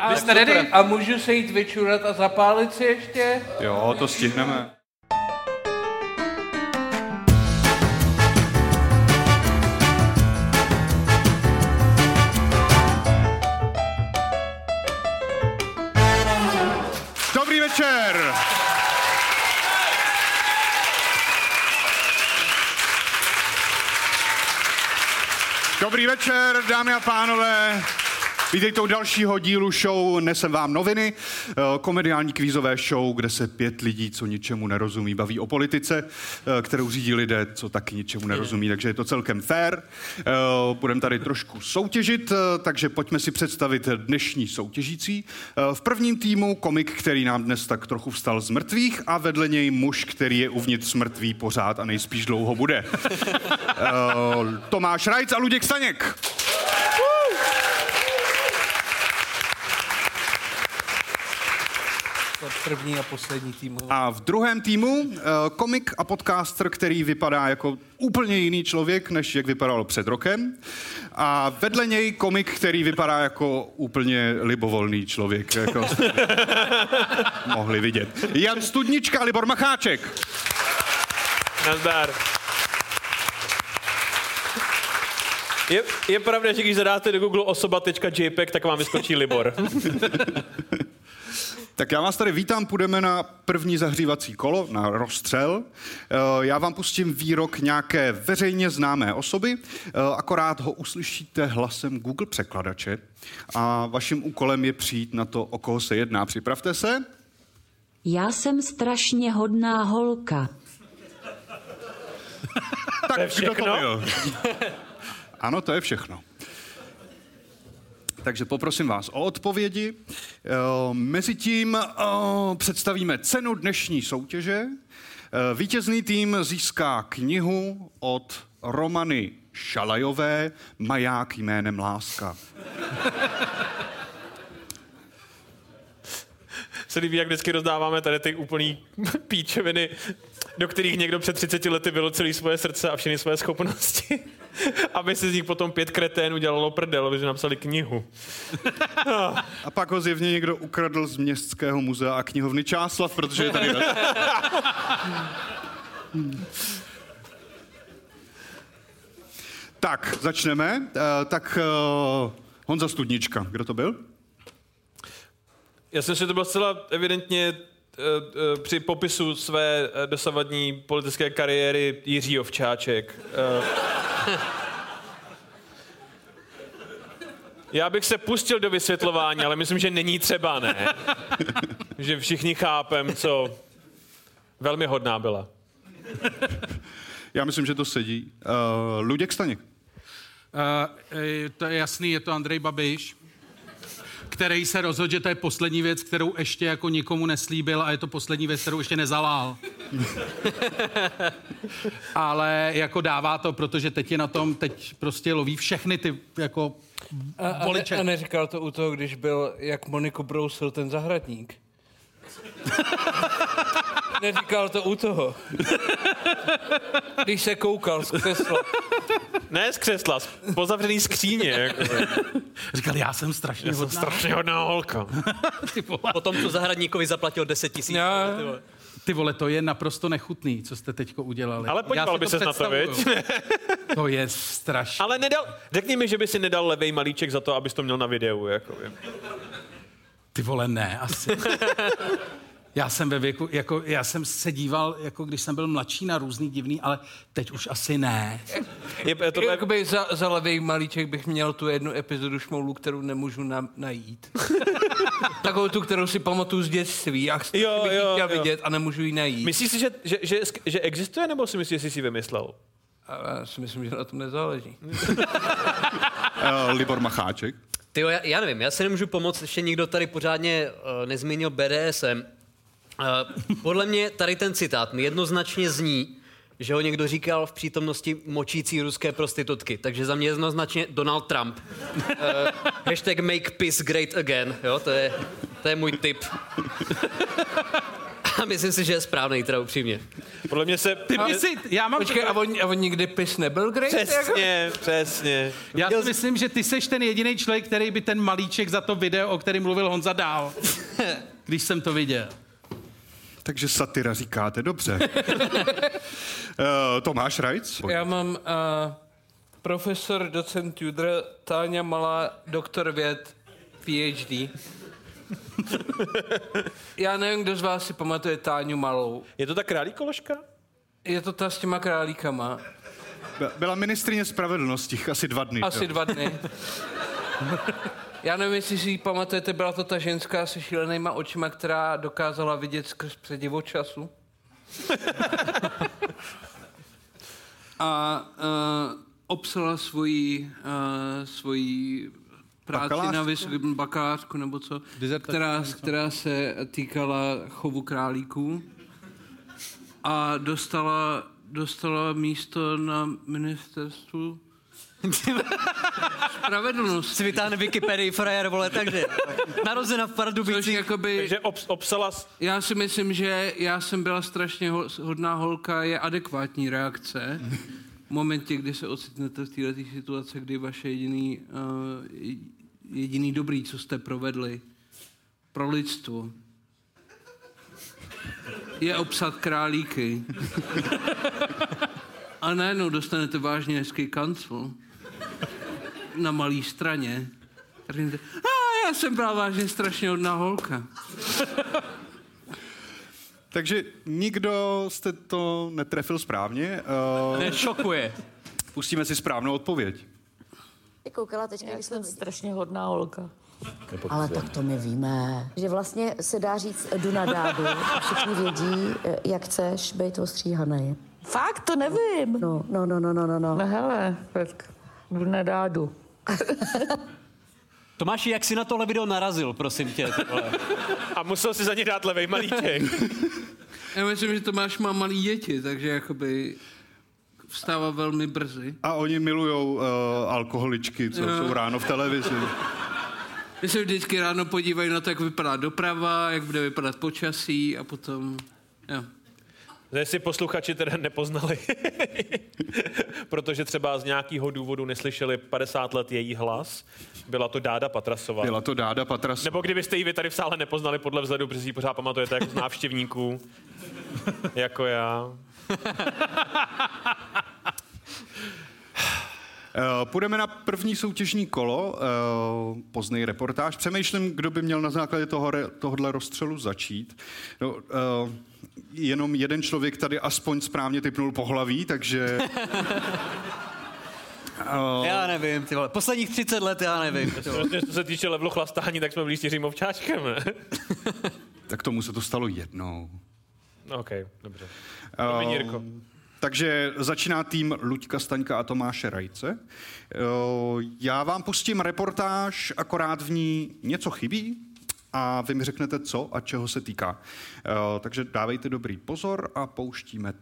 A, jste ready? a můžu se jít vyčurat a zapálit si ještě? Jo, to stihneme. Dobrý večer! Dobrý večer, dámy a pánové. Vítejte u dalšího dílu show Nesem vám noviny, eh, komediální kvízové show, kde se pět lidí, co ničemu nerozumí, baví o politice, eh, kterou řídí lidé, co taky ničemu nerozumí, takže je to celkem fair. Eh, budeme tady trošku soutěžit, takže pojďme si představit dnešní soutěžící. V prvním týmu komik, který nám dnes tak trochu vstal z mrtvých a vedle něj muž, který je uvnitř mrtvý pořád a nejspíš dlouho bude. Tomáš Rajc a Luděk Staněk. První a poslední týmu. A v druhém týmu uh, komik a podcaster, který vypadá jako úplně jiný člověk, než jak vypadal před rokem. A vedle něj komik, který vypadá jako úplně libovolný člověk, jako mohli vidět. Jan Studnička a Libor Macháček. Nazdar. Je, je pravda, že když zadáte do Google osoba.jpg, tak vám vyskočí Libor. Tak já vás tady vítám, půjdeme na první zahřívací kolo, na rozstřel. Eh, já vám pustím výrok nějaké veřejně známé osoby, eh, akorát ho uslyšíte hlasem Google překladače a vaším úkolem je přijít na to, o koho se jedná. Připravte se. Já jsem strašně hodná holka. tak kdo to byl? ano, to je všechno. Takže poprosím vás o odpovědi. Eh, Mezitím eh, představíme cenu dnešní soutěže. Eh, vítězný tým získá knihu od Romany Šalajové Maják jménem Láska. se líbí, jak vždycky rozdáváme tady ty úplný píčeviny, do kterých někdo před 30 lety bylo celé svoje srdce a všechny své schopnosti. aby si z nich potom pět kreténů dělalo prdel, aby si napsali knihu. A pak ho zjevně někdo ukradl z Městského muzea a knihovny Čáslav, protože je tady... tak, začneme. Uh, tak uh, Honza Studnička, kdo to byl? Já jsem si to byl zcela evidentně při popisu své uh, dosavadní politické kariéry Jiří Ovčáček. Já bych se pustil do vysvětlování, ale myslím, že není třeba, ne? že všichni chápem, co velmi hodná byla. Já myslím, že to sedí. Uh, Luděk Staněk. Uh, to je jasný, je to Andrej Babiš který se rozhodl, že to je poslední věc, kterou ještě jako nikomu neslíbil a je to poslední věc, kterou ještě nezalál. Ale jako dává to, protože teď je na tom, teď prostě loví všechny ty jako a, voliče. A, ne, a neříkal to u toho, když byl, jak Moniku brousil ten zahradník. Neříkal to u toho. Když se koukal z křesla. Ne z křesla, z pozavřený skříně. Jako. Říkal, já jsem strašně já hodná. jsem strašně hodná holka. Potom tu zahradníkovi zaplatil 10 tisíc. Ty vole, to je naprosto nechutný, co jste teďko udělali. Ale podíval by se na to, viď? to je strašné. Ale nedal, řekni mi, že by si nedal levej malíček za to, abys to měl na videu. Jako. Ty vole, ne, asi. Já jsem ve věku, jako, já jsem se díval, jako když jsem byl mladší na různý divný, ale teď už asi ne. Je, to Jakoby za, za levý malíček bych měl tu jednu epizodu šmoulu, kterou nemůžu na, najít. Takovou tu, kterou si pamatuju z dětství a jo, bych jo, chtěl jo. vidět a nemůžu ji najít. Myslíš si, že, že, že, že existuje, nebo si myslíš, že jsi si vymyslel? A já si myslím, že na tom nezáleží. uh, Libor Macháček. Ty já, já nevím, já se nemůžu pomoct, ještě nikdo tady pořádně uh, nezmínil BDSM. Uh, podle mě tady ten citát mi jednoznačně zní, že ho někdo říkal v přítomnosti močící ruské prostitutky. Takže za mě jednoznačně Donald Trump. Uh, hashtag make peace great again. Jo, to je, to je můj tip. A myslím si, že je správný, teda upřímně. Podle mě se... Ty by si, já mám, Počkej, a on, a on nikdy pis nebyl great? Jako? Přesně, přesně. já si myslím, že ty seš ten jediný člověk, který by ten malíček za to video, o kterém mluvil Honza dál. Když jsem to viděl. Takže satira říkáte, dobře. uh, Tomáš Rajc? Já mám uh, profesor, docent Tudor, Táňa Malá, doktor věd, PhD. Já nevím, kdo z vás si pamatuje Táňu Malou. Je to ta králí koložka? Je to ta s těma králíkama. Byla ministrině spravedlnosti asi dva dny. Asi jo. dva dny. Já nevím, jestli si ji pamatujete, byla to ta ženská se šílenýma očima, která dokázala vidět skrz předivo času. A uh, obsala svoji, uh, svoji práci Bakalářku? na vysokém bakalářku nebo co, která, nebo co? která se týkala chovu králíků a dostala, dostala místo na ministerstvu spravedlnosti. Si vytáhne Wikipedii frajer, vole, takže narozena v Což Pardubicích. jakoby, Takže obs, obsala... s- já si myslím, že já jsem byla strašně ho- hodná holka, je adekvátní reakce. V momentě, kdy se ocitnete v této situaci, kdy vaše jediný, uh, jediný dobrý, co jste provedli pro lidstvo, je obsat králíky. A najednou dostanete vážně hezký kancel na malý straně. A řeknete, a já jsem byla vážně strašně hodná holka. Takže nikdo jste to netrefil správně. Uh, Nešokuje. pustíme si správnou odpověď. Ty koukala teď, když jsem strašně hodná holka. Ale tak to my víme. Že vlastně se dá říct jdu na dádu všichni vědí, eh, jak chceš být ostříhaný. Fakt, to nevím. No, no, no, no, no, no, no. No hele, tak jdu na dádu. Tomáši, jak jsi na tohle video narazil, prosím tě? ty vole? A musel si za ně dát levej malíček. Já myslím, že Tomáš má malý děti, takže jakoby vstává velmi brzy. A oni milujou uh, alkoholičky, co jsou ráno v televizi. My se vždycky ráno podívají na to, jak vypadá doprava, jak bude vypadat počasí a potom... Jo. Jestli posluchači teda nepoznali, protože třeba z nějakého důvodu neslyšeli 50 let její hlas, byla to Dáda Patrasová. Byla to Dáda Patras. Nebo kdybyste ji vy tady v sále nepoznali podle vzhledu, protože si ji pořád pamatujete jako z návštěvníků, jako já. Uh, půjdeme na první soutěžní kolo, uh, poznej reportáž. Přemýšlím, kdo by měl na základě toho, tohohle rozstřelu začít. No, uh, jenom jeden člověk tady aspoň správně typnul pohlaví, takže... Uh, Já nevím, ty vole. Posledních 30 let já nevím. co se týče levelu chlastání, tak jsme byli s Jiřím Ovčáčkem, ne? tak tomu se to stalo jednou. No, OK, dobře. Promiň, Jirko. Takže začíná tým Luďka Staňka a Tomáše Rajce. Uh, Já vám pustím reportáž, akorát v ní něco chybí a vy mi řeknete, co a čeho se týká. Uh, Takže dávejte dobrý pozor a pouštíme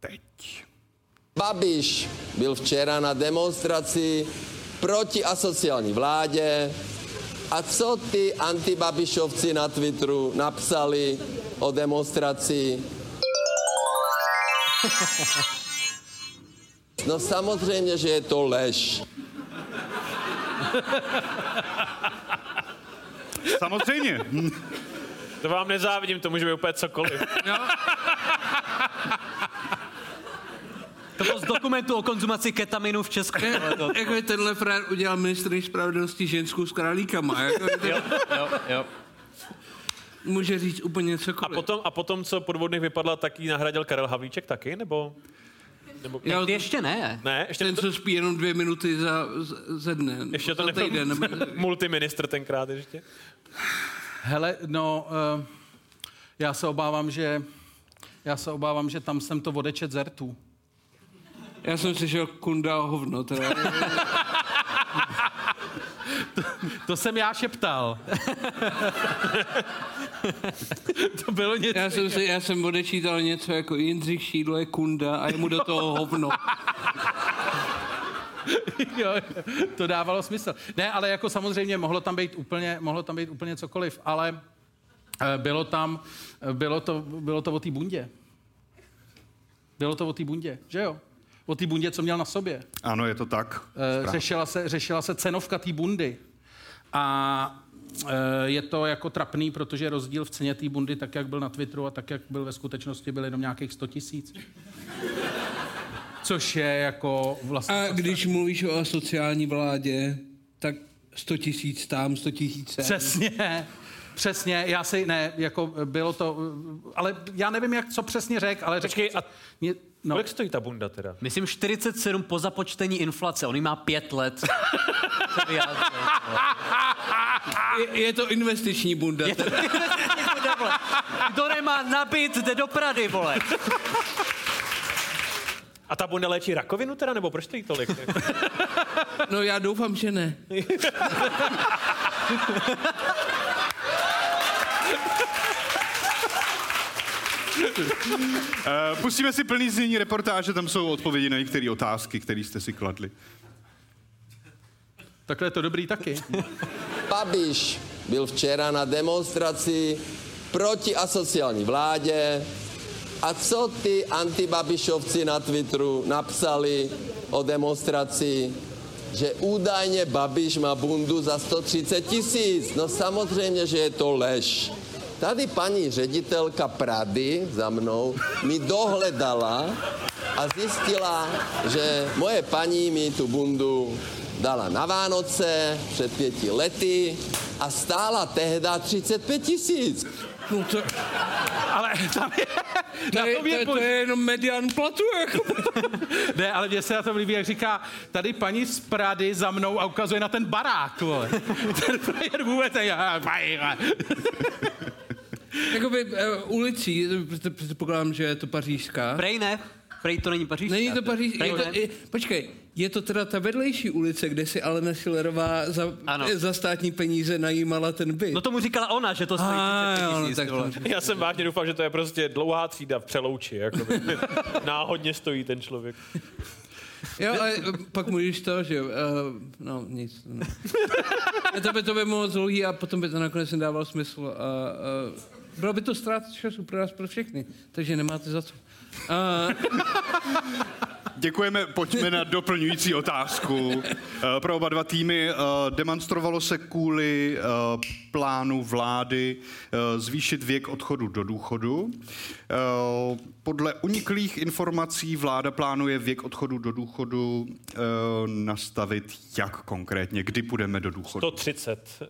teď. Babiš byl včera na demonstraci proti asociální vládě. A co ty antibabišovci na Twitteru napsali o demonstraci? No samozřejmě, že je to lež. Samozřejmě. To vám nezávidím, to může být úplně cokoliv. To bylo z dokumentu o konzumaci ketaminu v Česku. vole, to- Jako tenhle frér udělal ministrní spravedlnosti ženskou s králíkama. Jako, Jo, jo, jo. Může říct úplně A cokoliv. potom, a potom, co podvodných vypadla, tak ji nahradil Karel Havlíček taky, nebo? nebo Jo, Ještě ne. ne, ještě ten, to, co spí jenom dvě minuty za, z- ze dne. ještě to za nebyl týden, nebo, multiministr tenkrát ještě. Hele, no, uh, já se obávám, že já se obávám, že tam jsem to odečet z rtů. Já jsem slyšel kunda a hovno. Teda. To jsem já šeptal. to bylo něco. Já jsem, si, já jsem odečítal něco jako Jindřich Šídlo je kunda a je mu do toho hovno. jo, to dávalo smysl. Ne, ale jako samozřejmě mohlo tam být úplně, mohlo tam být úplně cokoliv, ale Eh, Bylo tam, eh, bylo to, bylo to o té bundě. Bylo to o té bundě, že jo? O té bundě, co měl na sobě. Ano, je to tak. Eh, Správně. řešila se, řešila se cenovka té bundy. A eh, je to jako trapný, protože rozdíl v ceně té bundy, tak jak byl na Twitteru a tak jak byl ve skutečnosti, byl jenom nějakých 100 tisíc. Což je jako vlastně... A když mluvíš o sociální vládě, tak 100 tisíc tam, 100 tisíc sem. Přesně, přesně, já si, ne, jako bylo to, ale já nevím, jak, co přesně řek, ale řekl, Počkej, a mě, no, kolik stojí ta bunda teda? Myslím 47 po započtení inflace. On má pět let. Je, je to investiční bunda. Je to vole. Kdo nemá nabit, jde do Prady, vole. A ta bunda léčí rakovinu teda, nebo proč stojí tolik? No já doufám, že ne. Pustíme si plný znění reportáže, tam jsou odpovědi na některé otázky, které jste si kladli. takhle je to dobrý taky. Babiš byl včera na demonstraci proti asociální vládě a co ty antibabišovci na Twitteru napsali o demonstraci, že údajně Babiš má bundu za 130 tisíc. No samozřejmě, že je to lež. Tady paní ředitelka Prady za mnou mi dohledala a zjistila, že moje paní mi tu bundu dala na Vánoce před pěti lety a stála tehda 35 tisíc. No to, Ale tam je, to, na je, to, je, je, to je jenom median platu. Jako. ne, ale mně se na tom líbí, jak říká, tady paní z Prady za mnou a ukazuje na ten barák, vole. Ten frajer vůbec, Jakoby uh, ulicí, protože předpokládám, že je to pařížská. Prej ne. Prej to není Paříž. Není to Paříž, Prej je to, ne. je, počkej, je to teda ta vedlejší ulice, kde si Alena Schillerová za, Ano. za státní peníze najímala ten byt. No tomu říkala ona, že to stojí A, 35 jo, no, tisíc, tak to- Já jsem vážně doufal, že to je prostě dlouhá třída v Přelouči. Jako náhodně stojí ten člověk. Jo, a eh, pak můžeš to, že uh, no nic. No. to by to by moc dlouhý a potom by to nakonec nedával smysl. A, uh, bylo by to ztráta času pro nás, pro všechny, takže nemáte za co. Uh, Děkujeme, pojďme na doplňující otázku. Eh, Pro oba dva týmy eh, demonstrovalo se kvůli eh, plánu vlády zvýšit věk odchodu do důchodu. Podle uniklých informací vláda plánuje věk odchodu do důchodu nastavit jak konkrétně, kdy půjdeme do důchodu. 130.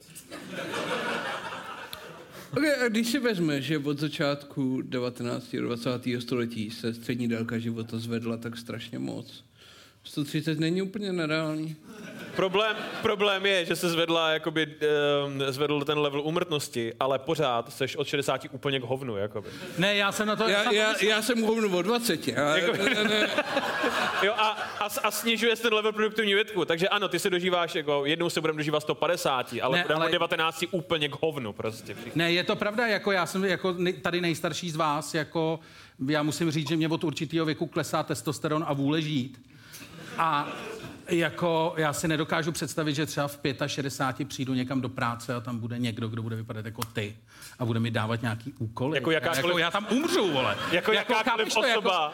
okay, a když si vezme, že od začátku 19. a 20. století se střední délka života zvedla tak strašně moc, 130 není úplně nereálný. Problém, problém je, že se zvedla, jakoby, um, zvedl ten level umrtnosti, ale pořád seš od 60 úplně k hovnu. Jakoby. Ne, já jsem na to... Já, jsem já, pomyslel- já jsem hovnu o 20. A, Jako- ne, ne, Jo, a, a, a snižuje se ten level produktivní větku. Takže ano, ty se dožíváš, jako, jednou se budeme dožívat 150, ale Ne, budeme ale- od 19 úplně k hovnu prostě. Ne, je to pravda, jako já jsem jako tady nejstarší z vás, jako já musím říct, že mě od určitého věku klesá testosteron a vůle žít. A jako já si nedokážu představit, že třeba v 65 přijdu někam do práce a tam bude někdo, kdo bude vypadat jako ty a bude mi dávat nějaký úkoly. Jako já, jakákoliv- jako já tam umřu, vole. Jako jakákoliv chápeš to, jako- osoba.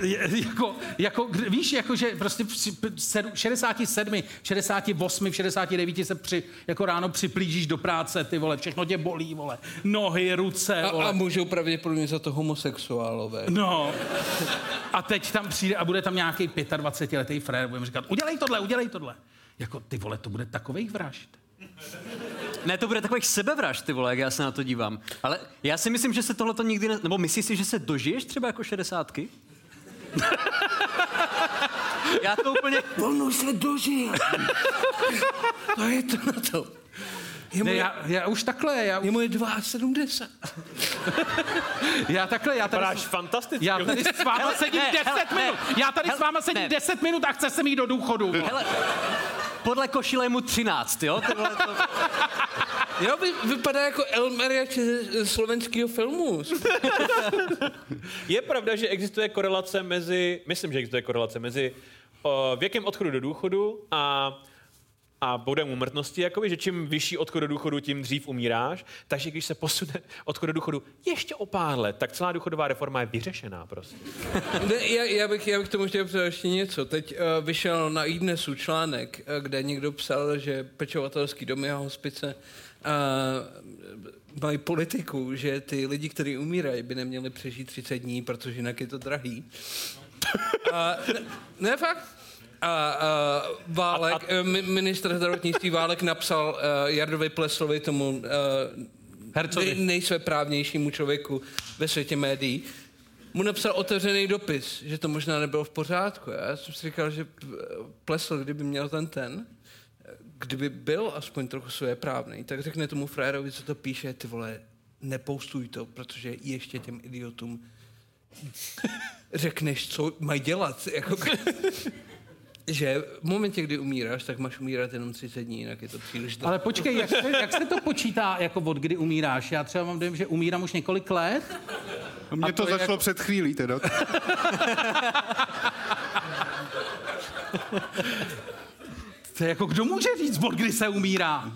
jako, jako, víš, jako, že prostě v si- p- sedm- 67, 68, 69 se při, jako ráno připlížíš do práce, ty vole, všechno tě bolí, vole. Nohy, ruce, a, vole. a můžou pravděpodobně za to homosexuálové. No. A teď tam přijde a bude tam nějaký 25-letý frér, budeme říkat, udělej tohle, udělej tohle. Jako, ty vole, to bude takových vražd. Ne, to bude takových sebevražd, ty vole, jak já se na to dívám. Ale já si myslím, že se tohle to nikdy ne... Nebo myslíš si, že se dožiješ třeba jako šedesátky? já to úplně... On už se dožil. to je to na to. Je Ne, je, já, já, už takhle, já, je mu je 72. já takhle, já tady... Vypadáš fantasticky. Já tady s váma Hele, sedím ne, 10 hele, ne. minut. Já tady s Hele, váma sedím ne. 10 minut a chce se mít do důchodu. Hele, podle košile je mu 13, jo? Ty vole, to... Jo, vy, vypadá jako Elmer z slovenského filmu. Je pravda, že existuje korelace mezi, myslím, že existuje korelace mezi o, věkem odchodu do důchodu a a bodem úmrtnosti, jakoby, že čím vyšší odchod do důchodu, tím dřív umíráš. Takže když se posune odchod do důchodu ještě o pár let, tak celá důchodová reforma je vyřešená prostě. Ne, já, já, bych, já bych tomu chtěl přidat ještě něco. Teď uh, vyšel na iDnesu článek, uh, kde někdo psal, že pečovatelský domy a hospice uh, mají politiku, že ty lidi, kteří umírají, by neměli přežít 30 dní, protože jinak je to drahý. A, ne, ne fakt? A, a Válek, a, a... ministr zdravotnictví Válek napsal uh, Jardovi Pleslovi, tomu uh, Hercovi. nej, nejsvéprávnějšímu člověku ve světě médií, mu napsal otevřený dopis, že to možná nebylo v pořádku. Já jsem si říkal, že Plesl, kdyby měl ten ten, kdyby byl aspoň trochu svéprávný, tak řekne tomu frajerovi, co to píše, ty vole, nepoustuj to, protože ještě těm idiotům řekneš, co mají dělat. Jako, že v momentě, kdy umíráš, tak máš umírat jenom 30 dní, jinak je to příliš dlouho. Ale počkej, jak se, jak se to počítá jako od kdy umíráš? Já třeba mám dojem, že umírám už několik let. No Mně to, to je začalo jako- před chvílí teda. To je jako, kdo může říct, od kdy se umírá?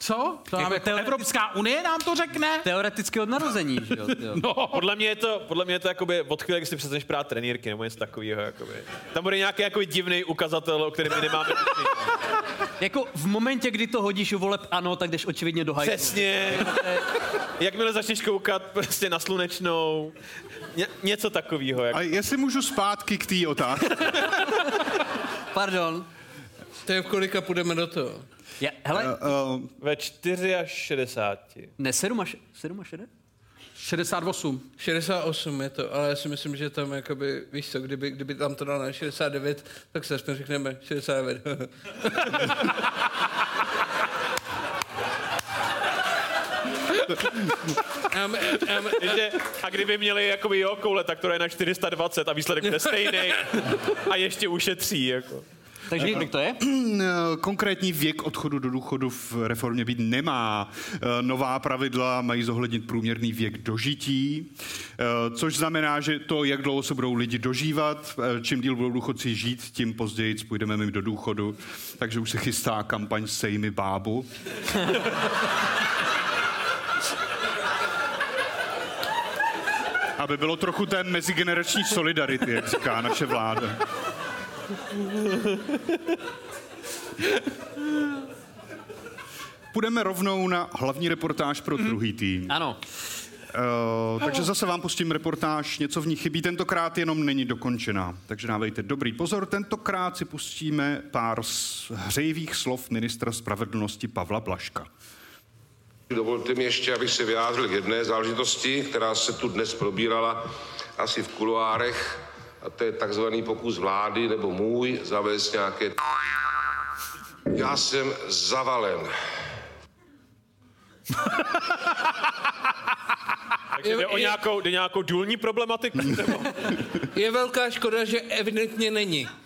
Co? To Jako jako teoreticky- Evropská unie nám to řekne? Teoreticky od narození, že jo? No. Podle mě je to, podle mě je to jakoby od chvíle, kdy si přestaneš prát trenýrky nebo něco takového. Jakoby. Tam bude nějaký jako divný ukazatel, o kterém my nemáme. Jako v momentě, kdy to hodíš u voleb ano, tak jdeš očividně do hajzlu. Přesně. Jakmile začneš koukat prostě na slunečnou, ně, něco takového. Jako. A jestli můžu zpátky k té otázce. Pardon. To je v kolika půjdeme do toho. Ja, hele, Uh, Ve 4 až 60. ne 7 až, 7 až 1? 68. 68 je to, ale já si myslím, že tam jakoby, víš co, kdyby, kdyby tam to dal na 69, tak se aspoň řekneme 69. um, um, Že, a kdyby měli jakoby jo koule, tak to je na 420 a výsledek bude stejný. A ještě ušetří. Jako. Takže kolik to je? Konkrétní věk odchodu do důchodu v reformě být nemá. Eh, Nová pravidla mají zohlednit průměrný věk dožití, eh, což znamená, že to, jak dlouho se budou lidi dožívat, eh, čím díl budou důchodci žít, tím později půjdeme my do důchodu. Takže už se chystá kampaň Sej mi bábu. Aby bylo trochu té mezigenerační solidarity, jak říká naše vláda. Půjdeme rovnou na hlavní reportáž pro druhý tým. Ano. Uh, takže zase vám pustím reportáž, něco v ní chybí, tentokrát jenom není dokončená. Takže dávejte dobrý pozor, tentokrát si pustíme pár z hřejivých slov ministra spravedlnosti Pavla Blaška. Dovolte mi ještě, abych se vyjádřil k jedné záležitosti, která se tu dnes probírala asi v kuloárech, a to je takzvaný pokus vlády nebo můj zavést nějaké... Já jsem zavalen. Takže jde o nějakou, jde nějakou důlní problematiku? Nebo? je velká škoda, že evidentně není.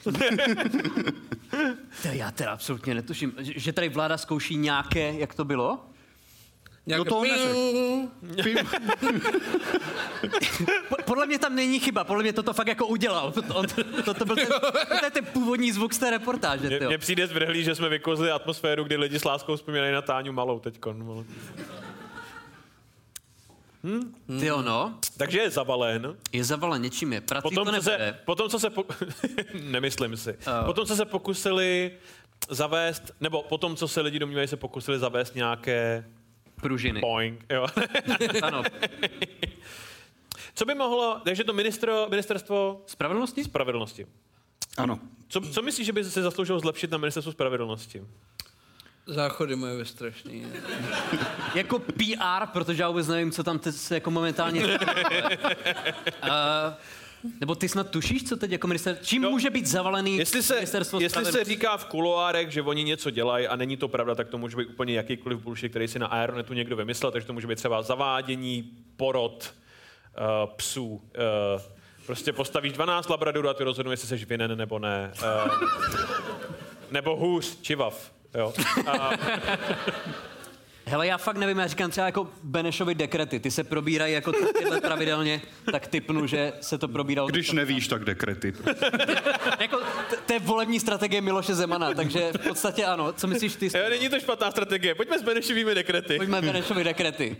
To já teda absolutně netuším. Že- Že tady vláda zkouší nějaké, jak to bylo? Nějaké Do toho neřek. Po- Podle mě tam není chyba, podle mě toto fakt jako udělal. To, on, to, to byl ten, to je ten původní zvuk z té reportáže. Mně, mně přijde zvrhlý, že jsme vykozli atmosféru, kdy lidi s láskou vzpomínají na Táňu Malou teďkon. Ty no, Takže je zavalen. je zavalen něčím je. Prací Potom, to co se, potom, co se po... nemyslím si. Oh. Potom, co se pokusili zavést, nebo potom, co se lidi domnívají, se pokusili zavést nějaké Pružiny. boing. Jo. Ano. co by mohlo, takže to ministro, ministerstvo Spravedlnosti? spravedlnosti. Ano. Co, co myslíš, že by se zasloužilo zlepšit na ministerstvu spravedlnosti? Záchody moje ve strašný. Jako PR, protože já vůbec nevím, co tam teď se jako momentálně... uh, nebo ty snad tušíš, co teď jako minister... Čím No, může být zavalený Jestli se, ministerstvo jestli se říká v kuloárech, že oni něco dělají a není to pravda, tak to může být úplně jakýkoliv bullshit, který si na Aeronetu někdo vymyslel, takže to může být třeba zavádění, porod uh, psů. Uh, prostě postavíš 12 labradorů a ty rozhodneš, jestli jsi vinen nebo ne. Uh, nebo hůř, čivav. Jo. A, Hele, já fakt nevím, já říkám třeba jako Benešovi dekrety, ty se probírají jako tyhle pravidelně, tak typnu, že se to probíralo. Když nevíš, tak dekrety. jako, to je volební strategie Miloše Zemana, takže v podstatě ano. Co myslíš ty? Jo, není to špatná strategie. Pojďme s Benešovými dekrety. Pojďme Benešovi dekrety.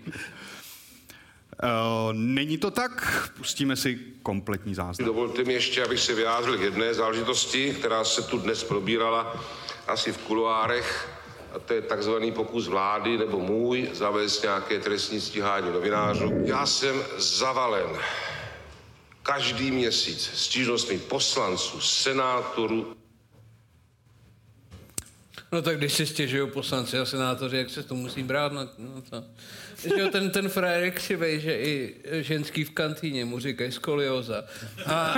Uh, není to tak? Pustíme si kompletní záznam. Dovolte mi ještě, abych se vyjádřil k jedné záležitosti, která se tu dnes probírala asi v kuloárech, a to je takzvaný pokus vlády nebo můj zavést nějaké trestní stíhání novinářů. Já jsem zavalen každý měsíc stížnostmi poslanců, senátorů, No tak když si stěžují poslanci a senátoři, jak se to musí brát, no, no to. Že ten, ten frajer je křivej, že i ženský v kantýně mu říkají skolioza. A,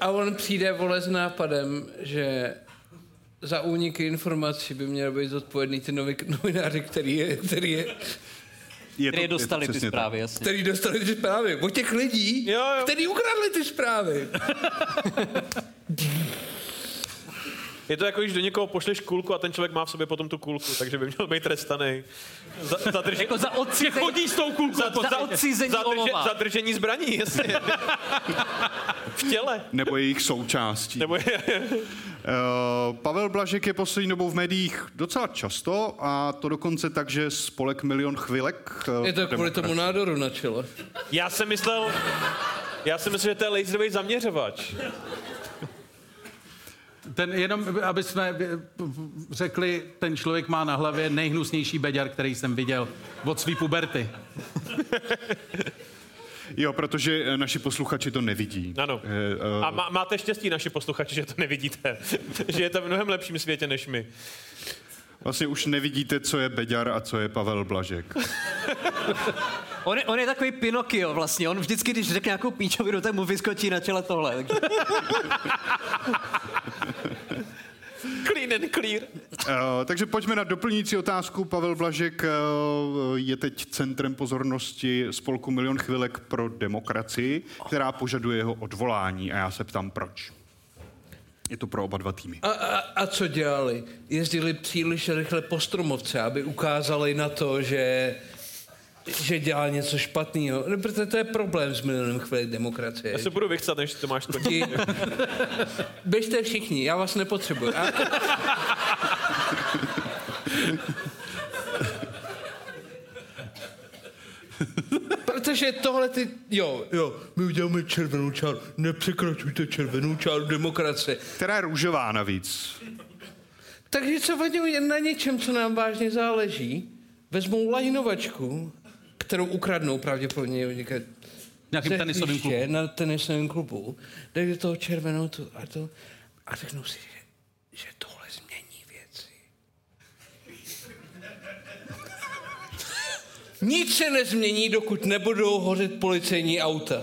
a on přijde vole s nápadem, že za úniky informací by měl být zodpovědný ty novi, novináři, který je, který je Je Který dostali ty zprávy, jasně. který dostali ty zprávy. O těch lidí, Jo, jo. který ukradli ty zprávy. Je to jako, když do někoho pošleš kulku a ten člověk má v sobě potom tu kulku, takže by měl být trestaný. Za, za, drž... Jako za odcizení, Chodí s tou kulkou za, za odcizení za, olova. za držení zbraní, jasně. v těle. Nebo jejich součástí. Nebo Uh, Pavel Blažek je poslední dobou v médiích docela často a to dokonce tak, že spolek Milion chvilek... uh, Je to kvůli tomu nádoru na čele. já jsem myslel, já jsem myslel, že to je laserový zaměřovač. Ten jenom, aby jsme eh, řekli, ten člověk má na hlavě nejhnusnější beďar, který jsem viděl od svý puberty. Jo, protože eh, naši posluchači to nevidí. Ano. Eh, A má, máte štěstí, naši posluchači, že to nevidíte. že je to v mnohem lepším světě než my. Vlastně už nevidíte, co je Beďar a co je Pavel Blažek. On je, on je takový Pinokio vlastně, on vždycky, když řekne nějakou píčovinu, tak mu vyskočí na čele tohle. Takže... Clean and clear. Uh, takže pojďme na doplňující otázku. Pavel Blažek uh, je teď centrem pozornosti spolku Milion chvilek pro demokracii, která požaduje jeho odvolání a já se ptám proč. Je to pro oba dva týmy. A, a, a co dělali? Jezdili příliš rychle po stromovce, aby ukázali na to, že, že dělá něco špatného. No, protože to je problém s milionem chvíli demokracie. Já se budu vychcat, než to máš skončit. Ti- Běžte všichni, já vás nepotřebuji. A... Protože tohle ty, jo, jo, my uděláme červenou čáru, nepřekračujte červenou čáru demokracie. Která je růžová navíc. Takže co oni na něčem, co nám vážně záleží, vezmou lajnovačku, kterou ukradnou pravděpodobně někde Nějakým tenisovým klubem. Na tenisovém klubu. Dají do toho červenou tu a to a řeknou si, že, že tohle změní věci. Nic se nezmění, dokud nebudou hořet policejní auta.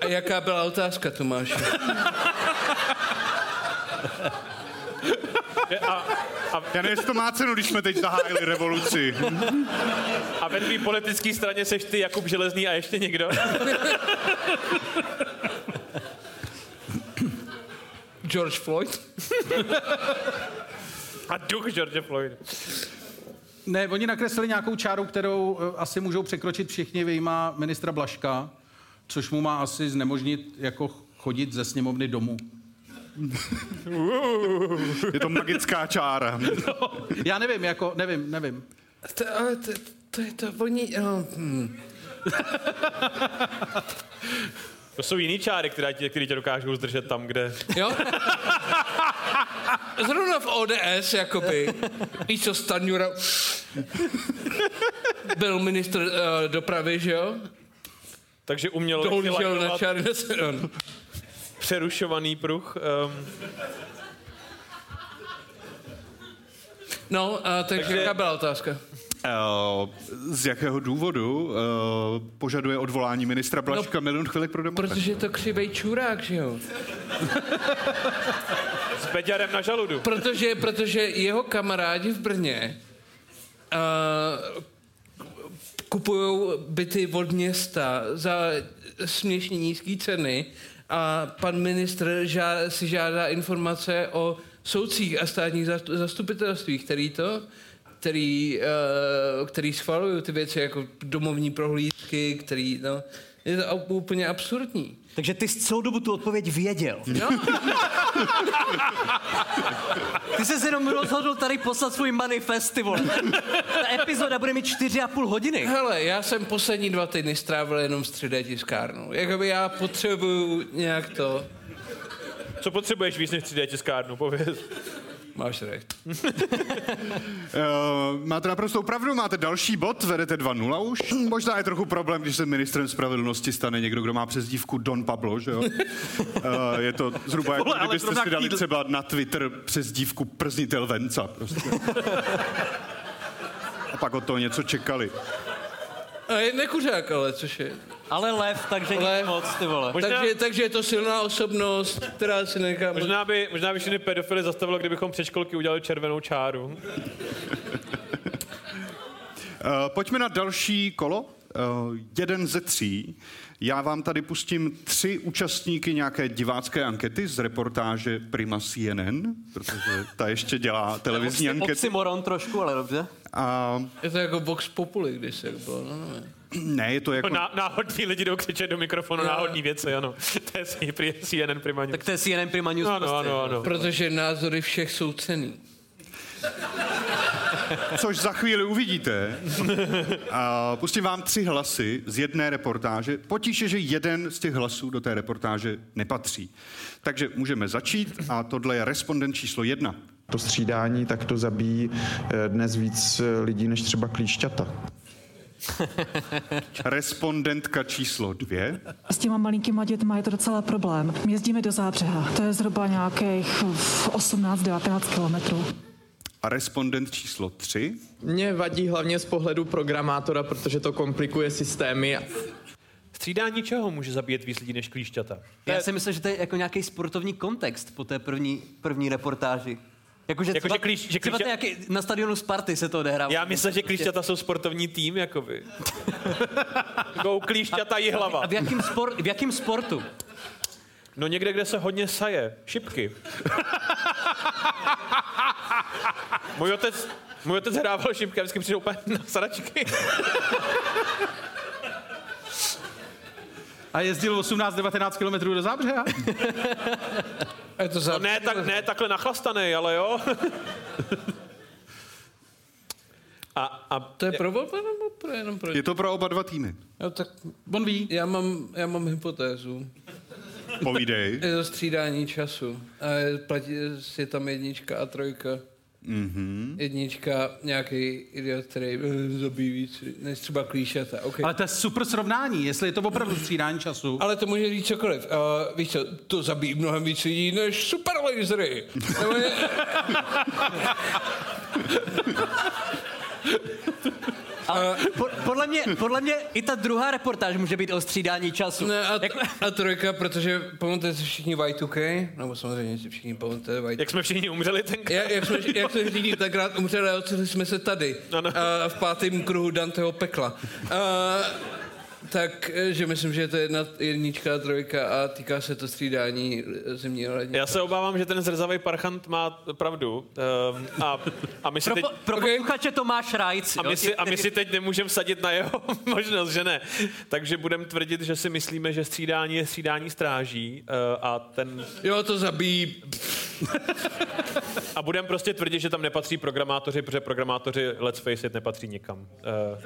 A jaká byla otázka, Tomáš? A, a, Já nevím, jestli to má cenu, když jsme teď zahájili revoluci. a ve tvý politické straně seš ty Jakub Železný a ještě někdo? George Floyd? A duch George Floyd. Ne, oni nakreslili nějakou čáru, kterou eh, asi můžou překročit všichni vyjma ministra Blaška, což mu má asi znemožnit jako chodit ze sněmovny domů. Je to magická čára. Já nevím, jako, nevím, nevím. To, to, to je to, oni... No, hm. To jsou jiný čáry, které tě, které tě dokážou zdržet tam, kde... Jo? Zrovna v ODS, jakoby. Víš co, Stanjura byl ministr uh, dopravy, že jo? Takže umělo Dohlížel na čáry na sedon. Přerušovaný pruh. Um, No, a takže, Takže- jaká byla otázka? Uh, z jakého důvodu uh, požaduje odvolání ministra Blažka no, milion chvilek pro demokracii? Protože je to křivej čurák, že jo? s beďarem na žaludu. Protože, protože jeho kamarádi v Brně uh, kupují byty od města za směšně nízké ceny a pan ministr žá, si žádá informace o soudcích a státních zast- zastupitelstvích, který to, který, uh, který schvalují ty věci jako domovní prohlídky, který, no, je to úplně absurdní. Takže ty jsi celou dobu tu odpověď věděl. Jo? Ty jsi se jenom rozhodl tady poslat svůj manifest, ty vole. Ta epizoda bude mít čtyři a půl hodiny. Hele, já jsem poslední dva týdny strávil jenom s 3D tiskárnou. Jakoby já potřebuju nějak to... Co potřebuješ víc než 3D tiskárnu, pověz. Máš recht. Uh, máte naprostou pravdu, máte další bod, vedete 2-0 už. Možná je trochu problém, když se ministrem spravedlnosti stane někdo, kdo má přezdívku Don Pablo, že jo? Uh, je to zhruba jako Vole, kdybyste si dali třeba na Twitter přezdívku Prznitel Venca. Prostě. A pak od toho něco čekali. A je nekuřák, ale což je. Ale lev, takže nic moc, ty vole. Možná- Takže, takže je to silná osobnost, která si nechá... Možná by, možná by všechny pedofily zastavilo, kdybychom před školky udělali červenou čáru. Uh, pojďme na další kolo. Uh, jeden ze tří. Já vám tady pustím tři účastníky nějaké divácké ankety z reportáže Prima CNN, protože ta ještě dělá televizní ankety. Oxymoron trošku, ale dobře. A Je to jako Vox Populi, když se bylo, no, no. ne, je to jako... Ná, náhodní lidi jdou křičet do mikrofonu, náhodní věci, ano. To je CNN Prima News. Tak to je CNN Prima News. Ano, prostě. ano, ano. Protože názory všech jsou cený. Což za chvíli uvidíte. A pustím vám tři hlasy z jedné reportáže. Potíž je, že jeden z těch hlasů do té reportáže nepatří. Takže můžeme začít a tohle je respondent číslo jedna. To střídání tak to zabíjí eh, dnes víc eh, lidí než třeba klíšťata. Respondentka číslo dvě. S těma malinkýma dětma je to docela problém. My jezdíme do Zábřeha, to je zhruba nějakých 18-19 kilometrů. A respondent číslo tři. Mě vadí hlavně z pohledu programátora, protože to komplikuje systémy. Střídání čeho může zabíjet víc lidí než klíšťata? Já si myslím, že to je jako nějaký sportovní kontext po té první, první reportáži. Jakože Jako, třeba, že klíš- že to nějaký, na stadionu Sparty se to odehrává. Já myslím, že klíšťata jsou sportovní tým, jakoby. Jako klíšťata je hlava. A v jakém, spor, v jakém sportu? No někde, kde se hodně saje. Šipky. můj otec, můj otec hrával šipky a vždycky přijde úplně na sadačky. A jezdil 18-19 km do Zábřeha? Je to no ne, tak, ne takhle nachlastaný, ale jo. a, a To je pro volba nebo pro jenom pro... Je to pro oba dva týmy. Jo, tak On ví. já mám, já mám hypotézu. Povídej. Je to střídání času. A je, platí, je tam jednička a trojka. Mhm. Jednička, nějaký idiot, který eh, zabíjí víc než třeba klíšata. Okay. Ale to je super srovnání, jestli je to opravdu střídání času. Ale to může říct cokoliv. Uh, víš co, to zabíjí mnohem víc lidí než super lasery. Nebo je... A po, podle, mě, podle mě i ta druhá reportáž může být o střídání času. Ne, a, a trojka, protože pamatujete si všichni Y2K? Nebo samozřejmě si všichni pamatujete Y2K. jak jsme všichni umřeli tenkrát. Jak, jak, jsme, jak jsme všichni tenkrát umřeli a ocitli jsme se tady. Ano. A v pátém kruhu Danteho pekla. A, tak, že myslím, že to je jedna, jednička a trojka a týká se to střídání zimní a lední. Já se obávám, že ten zrzavý parchant má pravdu. Um, a, a my si Pro, teď... pro posluchače to máš rajc. A my, si, a my si teď nemůžeme vsadit na jeho možnost, že ne. Takže budeme tvrdit, že si myslíme, že střídání je střídání stráží uh, a ten... Jo, to zabíjí. A budeme prostě tvrdit, že tam nepatří programátoři, protože programátoři, let's face it, nepatří nikam. Uh,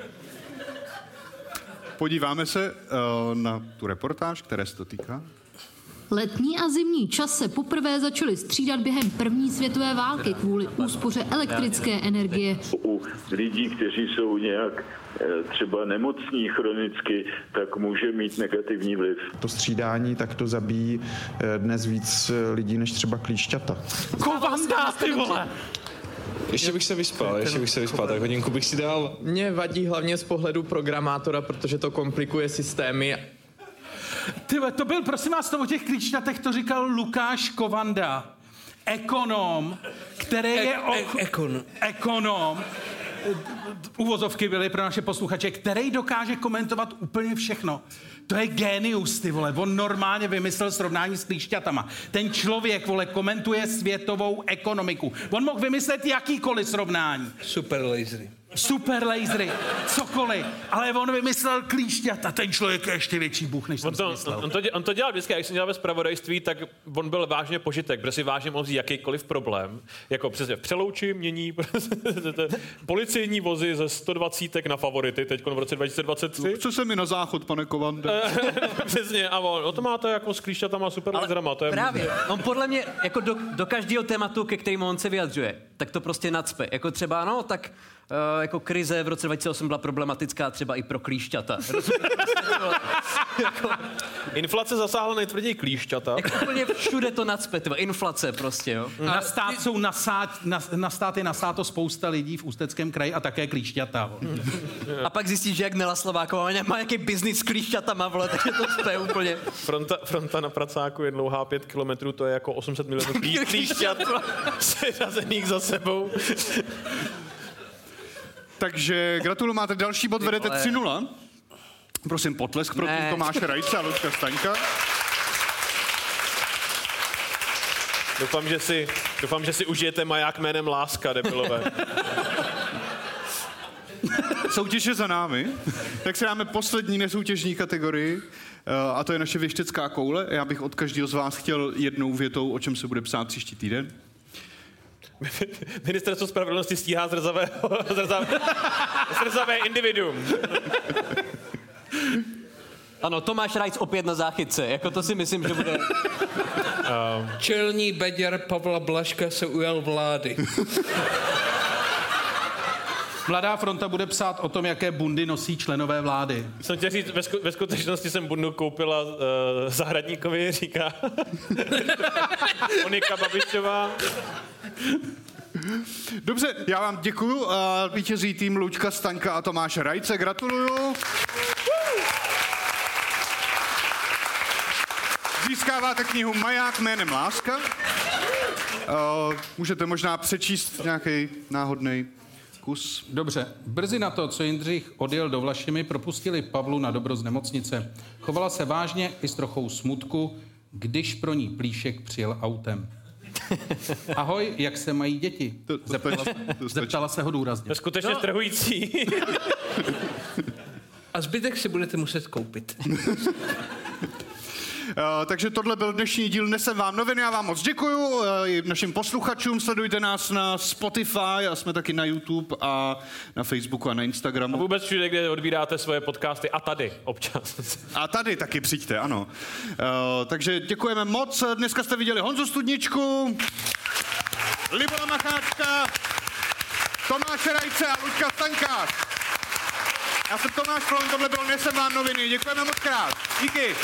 Podíváme se uh, na tu reportáž, které se to týká. Letní a zimní čas se poprvé začaly střídat během první světové války kvůli úspoře elektrické energie. U lidí, kteří jsou nějak eh, třeba nemocní chronicky, tak může mít negativní vliv. To střídání tak to zabíjí eh, dnes víc eh, lidí než třeba klíšťata. Kovanda, ty vole! Ještě bych se vyspal, ještě bych se vyspal, tak hodinku bych si dal. Mě vadí hlavně z pohledu programátora, protože to komplikuje systémy. Ty to byl, prosím vás, to o těch klíčnatech to říkal Lukáš Kovanda. Ekonom, který je... E- e- ekon. Ekonom, uvozovky byly pro naše posluchače, který dokáže komentovat úplně všechno. To je génius, ty vole. On normálně vymyslel srovnání s klíšťatama. Ten člověk, vole, komentuje světovou ekonomiku. On mohl vymyslet jakýkoliv srovnání. Super lasery. Super lasery, cokoliv. Ale on vymyslel klíšťata. Ten člověk je ještě větší bůh, než On jsem to, si myslel. on, to, dě- on to dělal vždycky, když jsem dělal ve spravodajství, tak on byl vážně požitek, protože si vážně mohl jakýkoliv problém. Jako přesně v Přelouči mění policejní vozy ze 120 na favority, teď v roce 2023. Co se mi na záchod, pane Kovande? Přesně, a on, o to máte jako s klíšťatama super laserama, to je Právě. On podle mě jako do, do každého tématu, ke kterému on se vyjadřuje, tak to prostě nacpe. Jako třeba, no, tak uh, jako krize v roce 2008 byla problematická třeba i pro klíšťata. Inflace zasáhla nejtvrději klíšťata. Jako úplně všude to nacpe, inflace prostě, jo. Na stát jsou nasát, na, na stát je nasáto spousta lidí v Ústeckém kraji a také klíšťata. vole. A pak zjistíš, že jak Nela Slováková má- má nějaký biznis s klíšťatama, vole, takže to cpe úplně. Fronta, fronta na pracáku je dlouhá 5 kilometrů, to je jako 800 milionů klí, klíšťat seřazených za sebou. Takže gratuluju, máte další bod, vedete vole. 3-0. Prosím, potlesk pro Ne. Tomáše Rajce a Luďka Staňka. Doufám, že si, doufám, že si užijete maják jménem Láska, debilové. Soutěž je za námi, tak si dáme poslední nesoutěžní kategorii eh, a to je naše věštecká koule. Já bych od každého z vás chtěl jednou větou, o čem se bude psát příští týden. Ministerstvo spravedlnosti stíhá zrzavého, zrzavé, zrzavé individuum. Ano, Tomáš Rajc opět na záchytce, jako to si myslím, že bude... Čelní beďar Pavla Blaška se ujal vlády. Mladá fronta bude psát o tom, jaké bundy nosí členové vlády. Jsem chtěl říct, ve, sku- ve skutečnosti jsem bundu koupila uh, zahradníkovi, říká Monika Babišová. Dobře, já vám děkuju. a Vítězí tým Luďka Staňka a Tomáš Rajce. Gratuluju. Získáváte knihu Maják jménem Láska. Uh, můžete možná přečíst nějaký náhodný kus. Dobře, brzy na to, co Jindřich odjel do Vlašimi, propustili Pavlu na dobro z nemocnice. Chovala se vážně i s trochou smutku, když pro ní Plíšek přijel autem. Ahoj, jak se mají děti? Zeptala, zeptala se ho důrazně. To je skutečně No. strhující. A zbytek si budete muset koupit. Uh, takže tohle byl dnešní díl Nesem vám noviny, já vám moc děkuju. Uh, i našim posluchačům sledujte nás na Spotify a jsme taky na YouTube a na Facebooku a na Instagramu. A vůbec všude, kde odbíráte svoje podcasty a tady občas. A tady taky přijďte, ano. Uh, takže děkujeme moc. Dneska jste viděli Honzu Studničku, Libola Macháčka, Tomáše Rajce a Luďka Staňka. Já jsem Tomáš Klon, tohle byl Nesem vám noviny. Děkujeme moc krát. Díky.